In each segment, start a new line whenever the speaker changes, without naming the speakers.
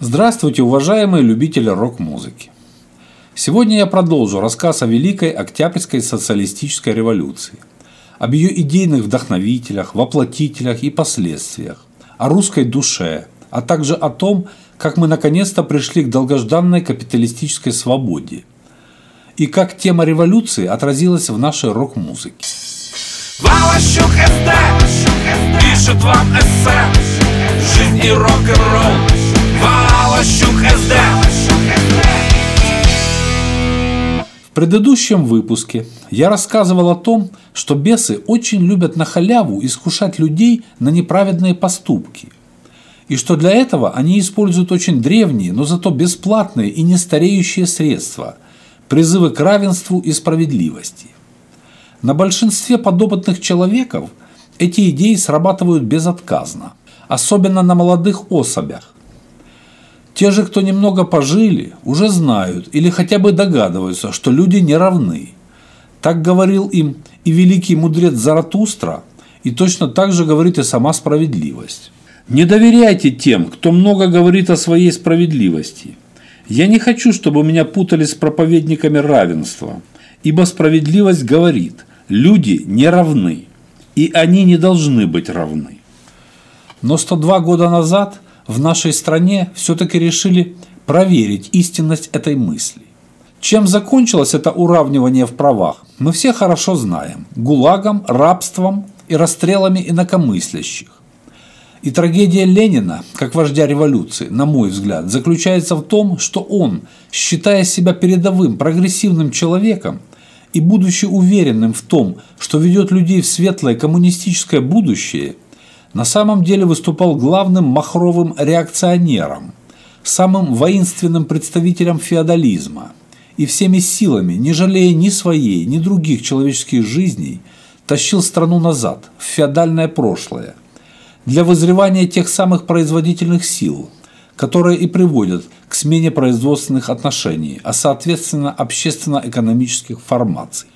Здравствуйте, уважаемые любители рок-музыки! Сегодня я продолжу рассказ о Великой Октябрьской социалистической революции, об ее идейных вдохновителях, воплотителях и последствиях, о русской душе, а также о том, как мы наконец-то пришли к долгожданной капиталистической свободе и как тема революции отразилась в нашей рок-музыке. Пишет вам эссе Жизнь и рок-н-ролл Валащук СД В предыдущем выпуске я рассказывал о том, что бесы очень любят на халяву искушать людей на неправедные поступки. И что для этого они используют очень древние, но зато бесплатные и нестареющие средства – призывы к равенству и справедливости. На большинстве подопытных человеков эти идеи срабатывают безотказно, особенно на молодых особях, те же, кто немного пожили, уже знают или хотя бы догадываются, что люди не равны. Так говорил им и великий мудрец Заратустра, и точно так же говорит и сама справедливость. Не доверяйте тем, кто много говорит о своей справедливости. Я не хочу, чтобы меня путали с проповедниками равенства, ибо справедливость говорит, люди не равны, и они не должны быть равны. Но 102 года назад в нашей стране все-таки решили проверить истинность этой мысли. Чем закончилось это уравнивание в правах, мы все хорошо знаем. Гулагом, рабством и расстрелами инакомыслящих. И трагедия Ленина, как вождя революции, на мой взгляд, заключается в том, что он, считая себя передовым прогрессивным человеком и будучи уверенным в том, что ведет людей в светлое коммунистическое будущее, на самом деле выступал главным махровым реакционером, самым воинственным представителем феодализма и всеми силами, не жалея ни своей, ни других человеческих жизней, тащил страну назад, в феодальное прошлое, для возревания тех самых производительных сил, которые и приводят к смене производственных отношений, а соответственно общественно-экономических формаций.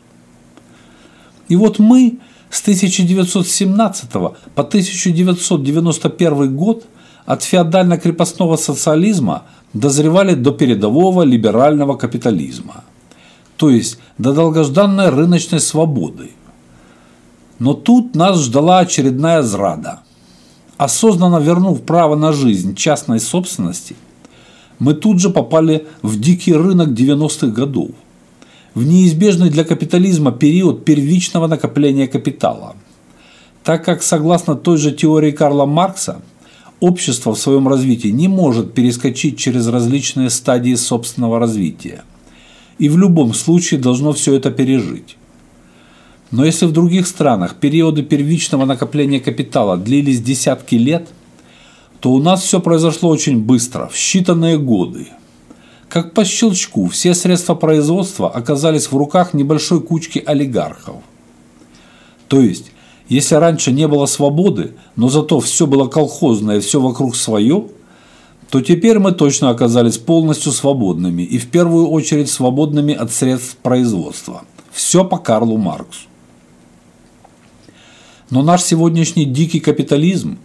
И вот мы, с 1917 по 1991 год от феодально-крепостного социализма дозревали до передового либерального капитализма, то есть до долгожданной рыночной свободы. Но тут нас ждала очередная зрада. Осознанно вернув право на жизнь частной собственности, мы тут же попали в дикий рынок 90-х годов – в неизбежный для капитализма период первичного накопления капитала. Так как, согласно той же теории Карла Маркса, общество в своем развитии не может перескочить через различные стадии собственного развития. И в любом случае должно все это пережить. Но если в других странах периоды первичного накопления капитала длились десятки лет, то у нас все произошло очень быстро, в считанные годы – как по щелчку все средства производства оказались в руках небольшой кучки олигархов. То есть, если раньше не было свободы, но зато все было колхозное, все вокруг свое, то теперь мы точно оказались полностью свободными и в первую очередь свободными от средств производства. Все по Карлу Марксу. Но наш сегодняшний дикий капитализм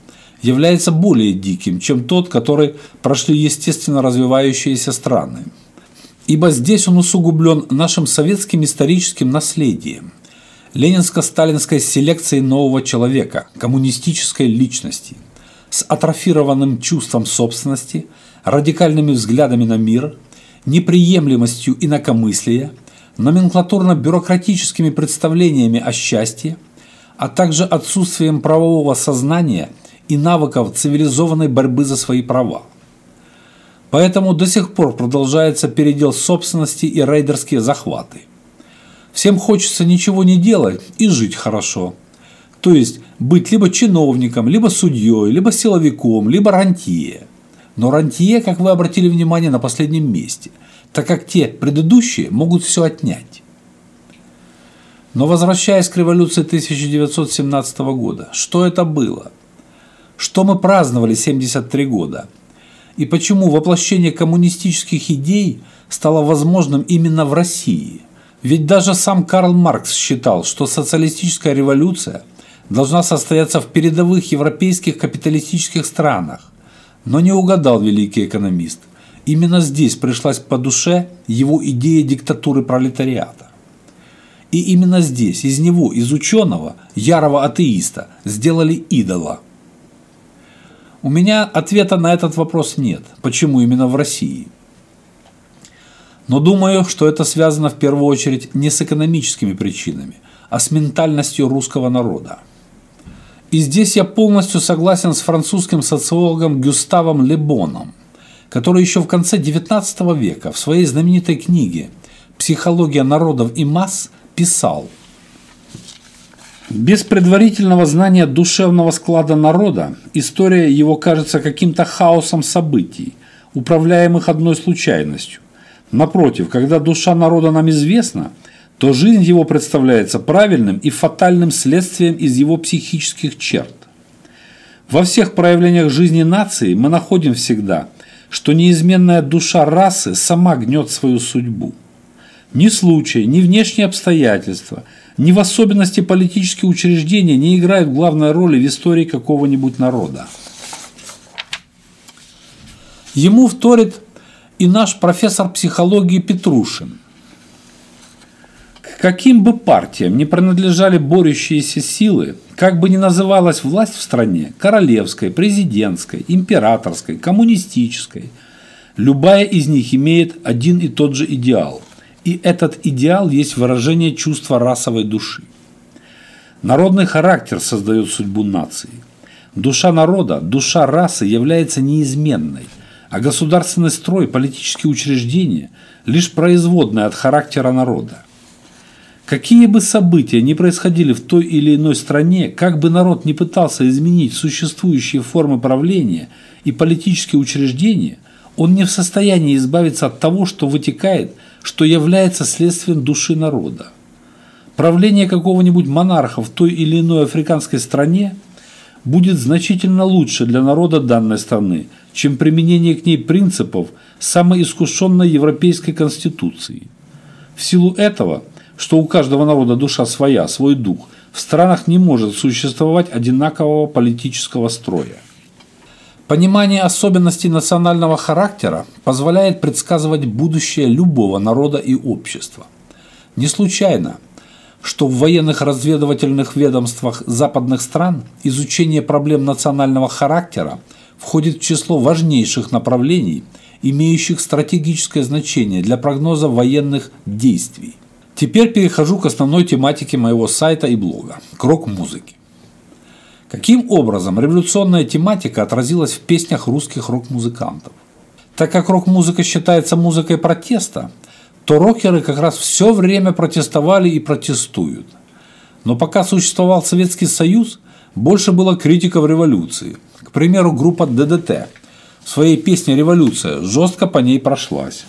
является более диким, чем тот, который прошли естественно развивающиеся страны. Ибо здесь он усугублен нашим советским историческим наследием, ленинско-сталинской селекцией нового человека, коммунистической личности, с атрофированным чувством собственности, радикальными взглядами на мир, неприемлемостью инакомыслия, номенклатурно-бюрократическими представлениями о счастье, а также отсутствием правового сознания – и навыков цивилизованной борьбы за свои права. Поэтому до сих пор продолжается передел собственности и рейдерские захваты. Всем хочется ничего не делать и жить хорошо. То есть быть либо чиновником, либо судьей, либо силовиком, либо рантье. Но рантье, как вы обратили внимание, на последнем месте, так как те предыдущие могут все отнять. Но возвращаясь к революции 1917 года, что это было – что мы праздновали 73 года? И почему воплощение коммунистических идей стало возможным именно в России? Ведь даже сам Карл Маркс считал, что социалистическая революция должна состояться в передовых европейских капиталистических странах, Но не угадал великий экономист. Именно здесь пришлась по душе его идея диктатуры пролетариата. И именно здесь из него, из ученого, ярого атеиста, сделали идола. У меня ответа на этот вопрос нет. Почему именно в России? Но думаю, что это связано в первую очередь не с экономическими причинами, а с ментальностью русского народа. И здесь я полностью согласен с французским социологом Гюставом Лебоном, который еще в конце XIX века в своей знаменитой книге «Психология народов и масс» писал без предварительного знания душевного склада народа история его кажется каким-то хаосом событий, управляемых одной случайностью. Напротив, когда душа народа нам известна, то жизнь его представляется правильным и фатальным следствием из его психических черт. Во всех проявлениях жизни нации мы находим всегда, что неизменная душа расы сама гнет свою судьбу. Ни случай, ни внешние обстоятельства, ни в особенности политические учреждения не играют главной роли в истории какого-нибудь народа. Ему вторит и наш профессор психологии Петрушин. К каким бы партиям не принадлежали борющиеся силы, как бы ни называлась власть в стране – королевской, президентской, императорской, коммунистической – любая из них имеет один и тот же идеал – и этот идеал есть выражение чувства расовой души. Народный характер создает судьбу нации. Душа народа, душа расы является неизменной, а государственный строй, политические учреждения – лишь производная от характера народа. Какие бы события ни происходили в той или иной стране, как бы народ не пытался изменить существующие формы правления и политические учреждения, он не в состоянии избавиться от того, что вытекает что является следствием души народа. Правление какого-нибудь монарха в той или иной африканской стране будет значительно лучше для народа данной страны, чем применение к ней принципов самой искушенной европейской конституции. В силу этого, что у каждого народа душа своя, свой дух, в странах не может существовать одинакового политического строя. Понимание особенностей национального характера позволяет предсказывать будущее любого народа и общества. Не случайно, что в военных разведывательных ведомствах западных стран изучение проблем национального характера входит в число важнейших направлений, имеющих стратегическое значение для прогноза военных действий. Теперь перехожу к основной тематике моего сайта и блога – к рок-музыке. Каким образом революционная тематика отразилась в песнях русских рок-музыкантов? Так как рок-музыка считается музыкой протеста, то рокеры как раз все время протестовали и протестуют. Но пока существовал Советский Союз, больше было критиков революции. К примеру, группа ДДТ в своей песне «Революция» жестко по ней прошлась.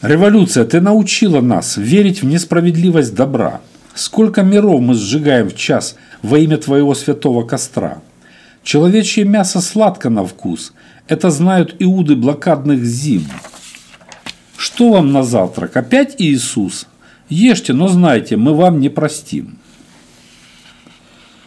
«Революция, ты научила нас верить в несправедливость добра. Сколько миров мы сжигаем в час – во имя Твоего святого костра. Человечье мясо сладко на вкус, это знают иуды блокадных зим. Что вам на завтрак? Опять Иисус? Ешьте, но знайте, мы вам не простим.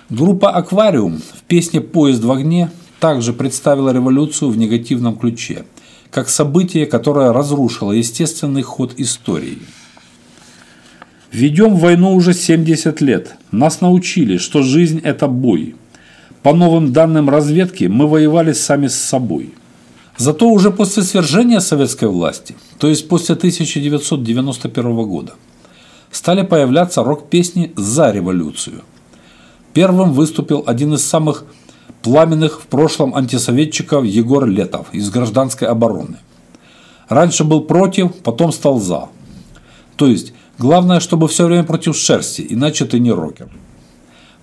Группа «Аквариум» в песне «Поезд в огне» также представила революцию в негативном ключе, как событие, которое разрушило естественный ход истории – Ведем войну уже 70 лет. Нас научили, что жизнь – это бой. По новым данным разведки, мы воевали сами с собой. Зато уже после свержения советской власти, то есть после 1991 года, стали появляться рок-песни за революцию. Первым выступил один из самых пламенных в прошлом антисоветчиков Егор Летов из гражданской обороны. Раньше был против, потом стал за. То есть Главное, чтобы все время против шерсти, иначе ты не рокер.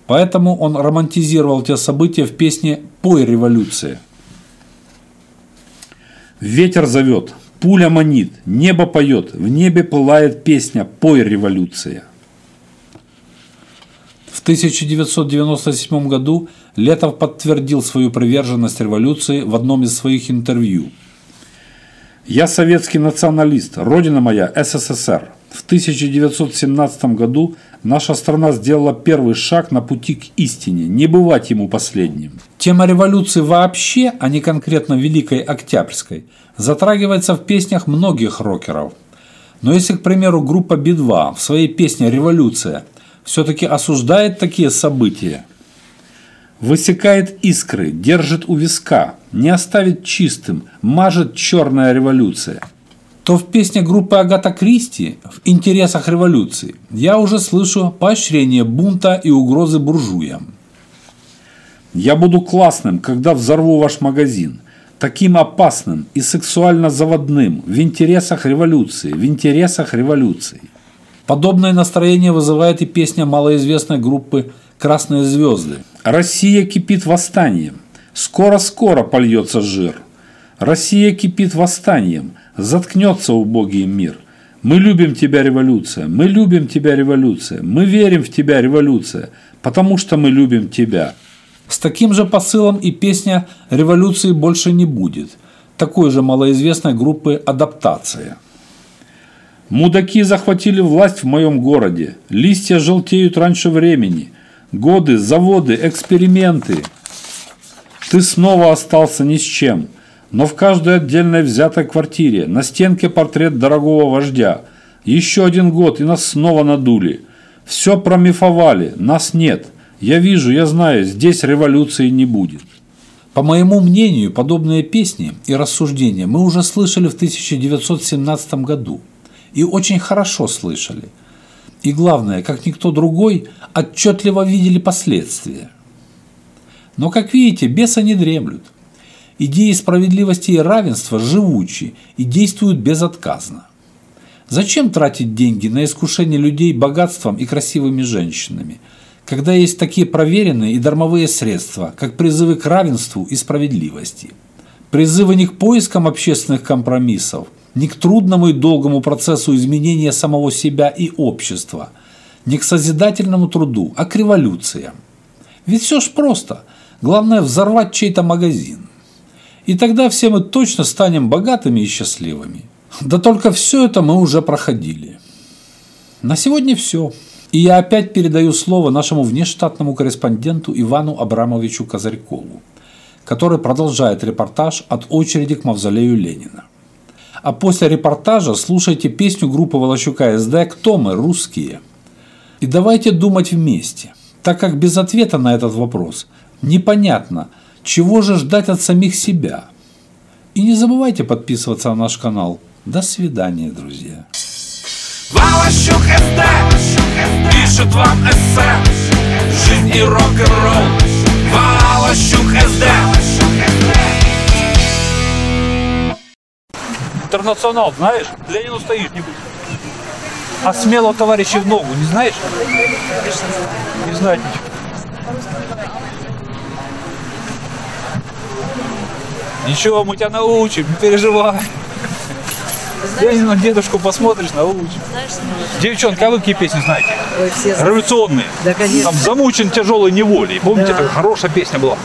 Поэтому он романтизировал те события в песне «Пой, революция». Ветер зовет, пуля манит, небо поет, в небе пылает песня «Пой, революция». В 1997 году Летов подтвердил свою приверженность революции в одном из своих интервью. «Я советский националист, родина моя – СССР. В 1917 году наша страна сделала первый шаг на пути к истине, не бывать ему последним. Тема революции вообще, а не конкретно Великой Октябрьской, затрагивается в песнях многих рокеров. Но если, к примеру, группа Би-2 в своей песне «Революция» все-таки осуждает такие события, высекает искры, держит у виска, не оставит чистым, мажет черная революция – то в песне группы Агата Кристи в интересах революции я уже слышу поощрение бунта и угрозы буржуям. Я буду классным, когда взорву ваш магазин, таким опасным и сексуально заводным в интересах революции, в интересах революции. Подобное настроение вызывает и песня малоизвестной группы «Красные звезды». Россия кипит восстанием. Скоро-скоро польется жир. Россия кипит восстанием – Заткнется убогий мир. Мы любим тебя, революция. Мы любим тебя, революция. Мы верим в тебя, революция. Потому что мы любим тебя. С таким же посылом и песня «Революции больше не будет» такой же малоизвестной группы «Адаптация». Мудаки захватили власть в моем городе. Листья желтеют раньше времени. Годы, заводы, эксперименты. Ты снова остался ни с чем. Но в каждой отдельной взятой квартире на стенке портрет дорогого вождя. Еще один год, и нас снова надули. Все промифовали, нас нет. Я вижу, я знаю, здесь революции не будет. По моему мнению, подобные песни и рассуждения мы уже слышали в 1917 году. И очень хорошо слышали. И главное, как никто другой, отчетливо видели последствия. Но, как видите, бесы не дремлют. Идеи справедливости и равенства живучи и действуют безотказно. Зачем тратить деньги на искушение людей богатством и красивыми женщинами, когда есть такие проверенные и дармовые средства, как призывы к равенству и справедливости? Призывы не к поискам общественных компромиссов, не к трудному и долгому процессу изменения самого себя и общества, не к созидательному труду, а к революциям. Ведь все ж просто. Главное взорвать чей-то магазин. И тогда все мы точно станем богатыми и счастливыми. Да только все это мы уже проходили. На сегодня все. И я опять передаю слово нашему внештатному корреспонденту Ивану Абрамовичу Козырькову, который продолжает репортаж от очереди к мавзолею Ленина. А после репортажа слушайте песню группы Волощука СД «Кто мы, русские?». И давайте думать вместе, так как без ответа на этот вопрос непонятно – чего же ждать от самих себя? И не забывайте подписываться на наш канал. До свидания, друзья. Валащук СД пишет вам эссе Жизнь и рок-н-ролл Валащук СД Интернационал, знаешь? Ленину стоишь, не будешь. А смело товарищи в ногу, не знаешь? Не знать ничего. Ничего, мы тебя научим, не переживай. Я на дедушку посмотришь, научим. Девчонка, а вы какие песни знаете? Ой, все Революционные. Да, конечно. Там замучен тяжелой неволей. Помните, да. хорошая песня была?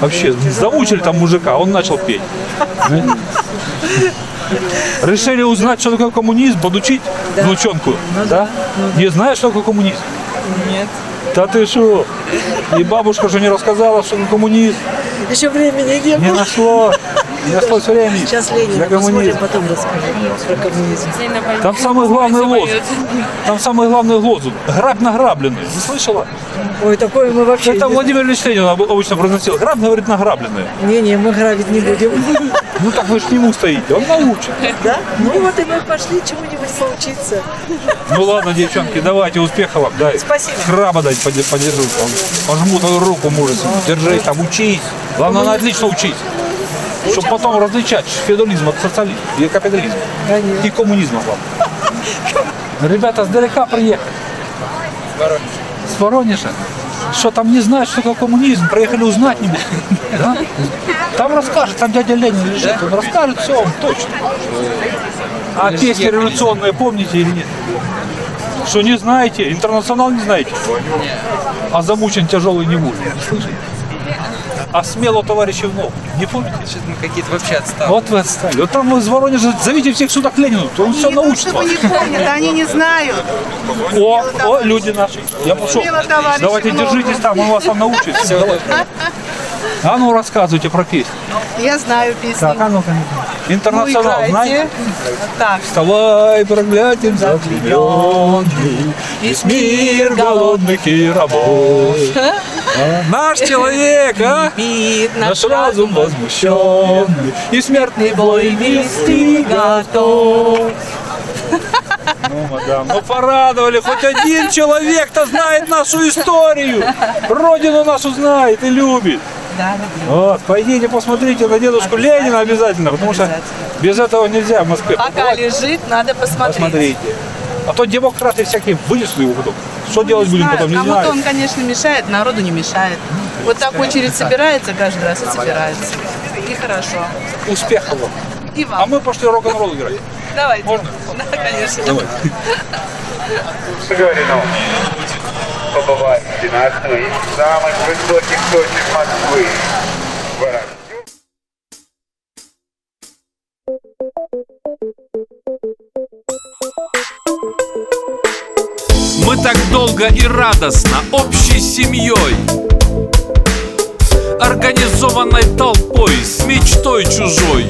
Вообще, замучили там мужика, он начал петь. Решили узнать, что такое коммунизм, подучить да. внучонку. Ну, да? Ну. Не знаешь, что такое коммунизм?
Нет.
Да ты что? И бабушка же не рассказала, что такое коммунизм.
Еще времени не было.
Не нашло. Не нашлось времени.
Сейчас Ленина посмотрим, потом расскажем про коммунизм.
Там самый главный лозунг. Там самый главный лозунг. Грабь награбленный. Не слышала?
Ой, такое мы вообще...
Это Владимир Ильич Ленин обычно произносил. Грабь, говорит, награбленный.
Не-не, мы грабить не будем.
Ну так вы же к нему стоите, он научит.
Да? Ну вот и мы пошли чему-нибудь поучиться.
Ну ладно, девчонки, давайте, успехов вам. Дай.
Спасибо.
Краба дать подержу. Пожму твою руку, мужик. Держи, там учись. Главное, надо отлично учить. Чтобы потом различать феодализм от социализма и капитализма. И коммунизма, главное. Ребята сдалека приехали. С Воронежа. Что там не знают, что такое коммунизм, проехали узнать не. Да? Там расскажет, там дядя Ленин лежит, он расскажет все вам точно. А песни революционные помните или нет? Что не знаете? Интернационал не знаете? А замучен тяжелый не может. Слышите?
А смело товарищев много. Не помните?
Что-то мы какие-то вообще отстали.
Вот вы отстали. Вот там из Воронежа зовите всех сюда к Ленину, то он все
Не то,
научит
чтобы
вас.
не помнят, они не знают.
О, о, люди наши. Я пошел.
Товарищи,
Давайте держитесь там, он вас там научит. А ну рассказывайте про песню.
Я знаю песни.
Так, а ну-ка.
Ну,
Интернационал,
играйте.
знаете?
Так,
Вставай, проглянем заклеенный, Весь мир голодных и рабов. А, Наш человек, а? Наш разум возмущенный И смертный бой вести
готов.
Ну, мадам, ну порадовали, хоть один человек-то знает нашу историю. Родину нашу знает и любит.
Да.
Вот, пойдите посмотрите на дедушку Ленина обязательно, потому что без этого нельзя в Москве.
Пока лежит, надо посмотреть.
Посмотрите. А то демократы всякие вынесут его потом. Что делать будем потом, не
Кому-то
знаю.
он, конечно, мешает, народу не мешает. Вот так очередь собирается каждый раз и собирается. И хорошо.
Успехов вам.
И
А
вам.
мы пошли рок-н-ролл играть.
Давайте.
Можно?
Да, конечно.
Говорено. Побывайте на одной из самых высоких точек Москвы.
Так долго и радостно общей семьей Организованной толпой с мечтой чужой.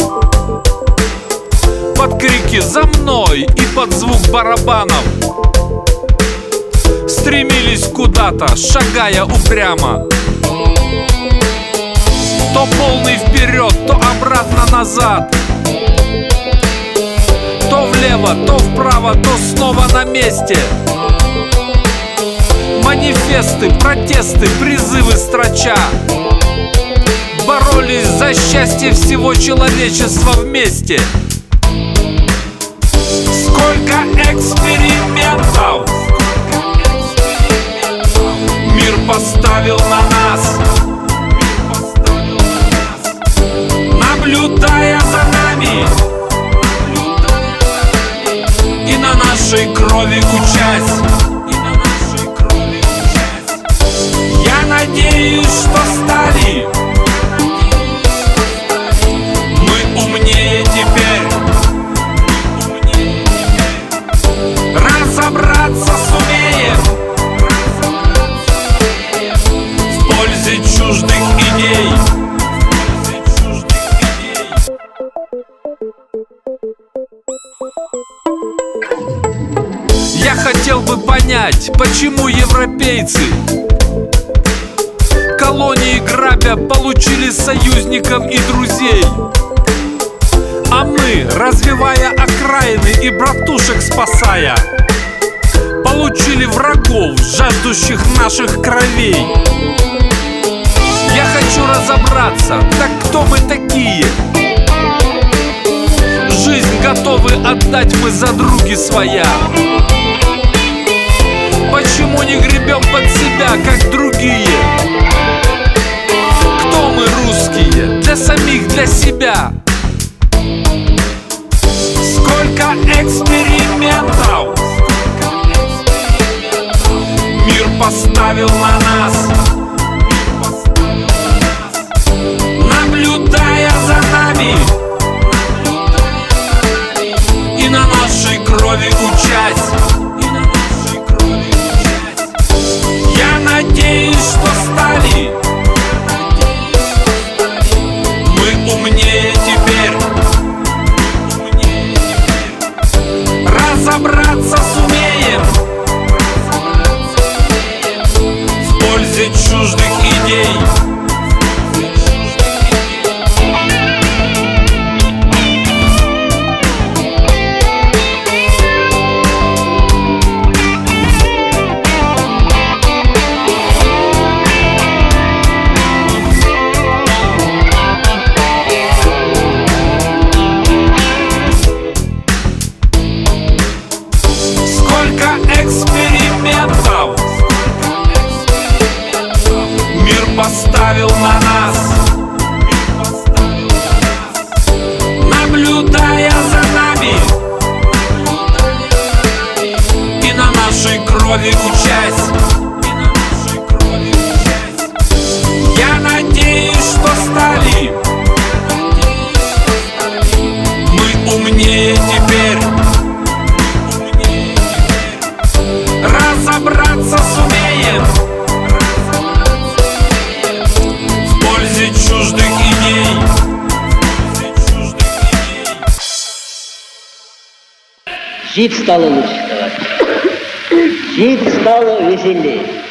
Под крики «За мной!» и под звук барабанов Стремились куда-то, шагая упрямо. То полный вперед, то обратно назад. То влево, то вправо, то снова на месте Манифесты, протесты, призывы строча. Боролись за счастье всего человечества вместе. Сколько экспериментов! Мир поставил на нас. Наблюдая за нами. И на нашей крови учась надеюсь, что стали. Мы умнее теперь. Разобраться сумеем. В пользе чуждых идей. Я хотел бы понять, почему европейцы Грабя получили союзников и друзей А мы, развивая окраины и братушек спасая Получили врагов, жаждущих наших кровей Я хочу разобраться, так кто мы такие? Жизнь готовы отдать мы за други своя Почему не гребем под себя, как другие? Кто русские? Для самих, для себя. Сколько экспериментов! Мир поставил на нас Yeah. крови учась Я надеюсь, что стали Мы умнее теперь. Разобраться сумеем. В пользе чуждых идей.
Жить стало лучше, товарищ. Жить стало веселее.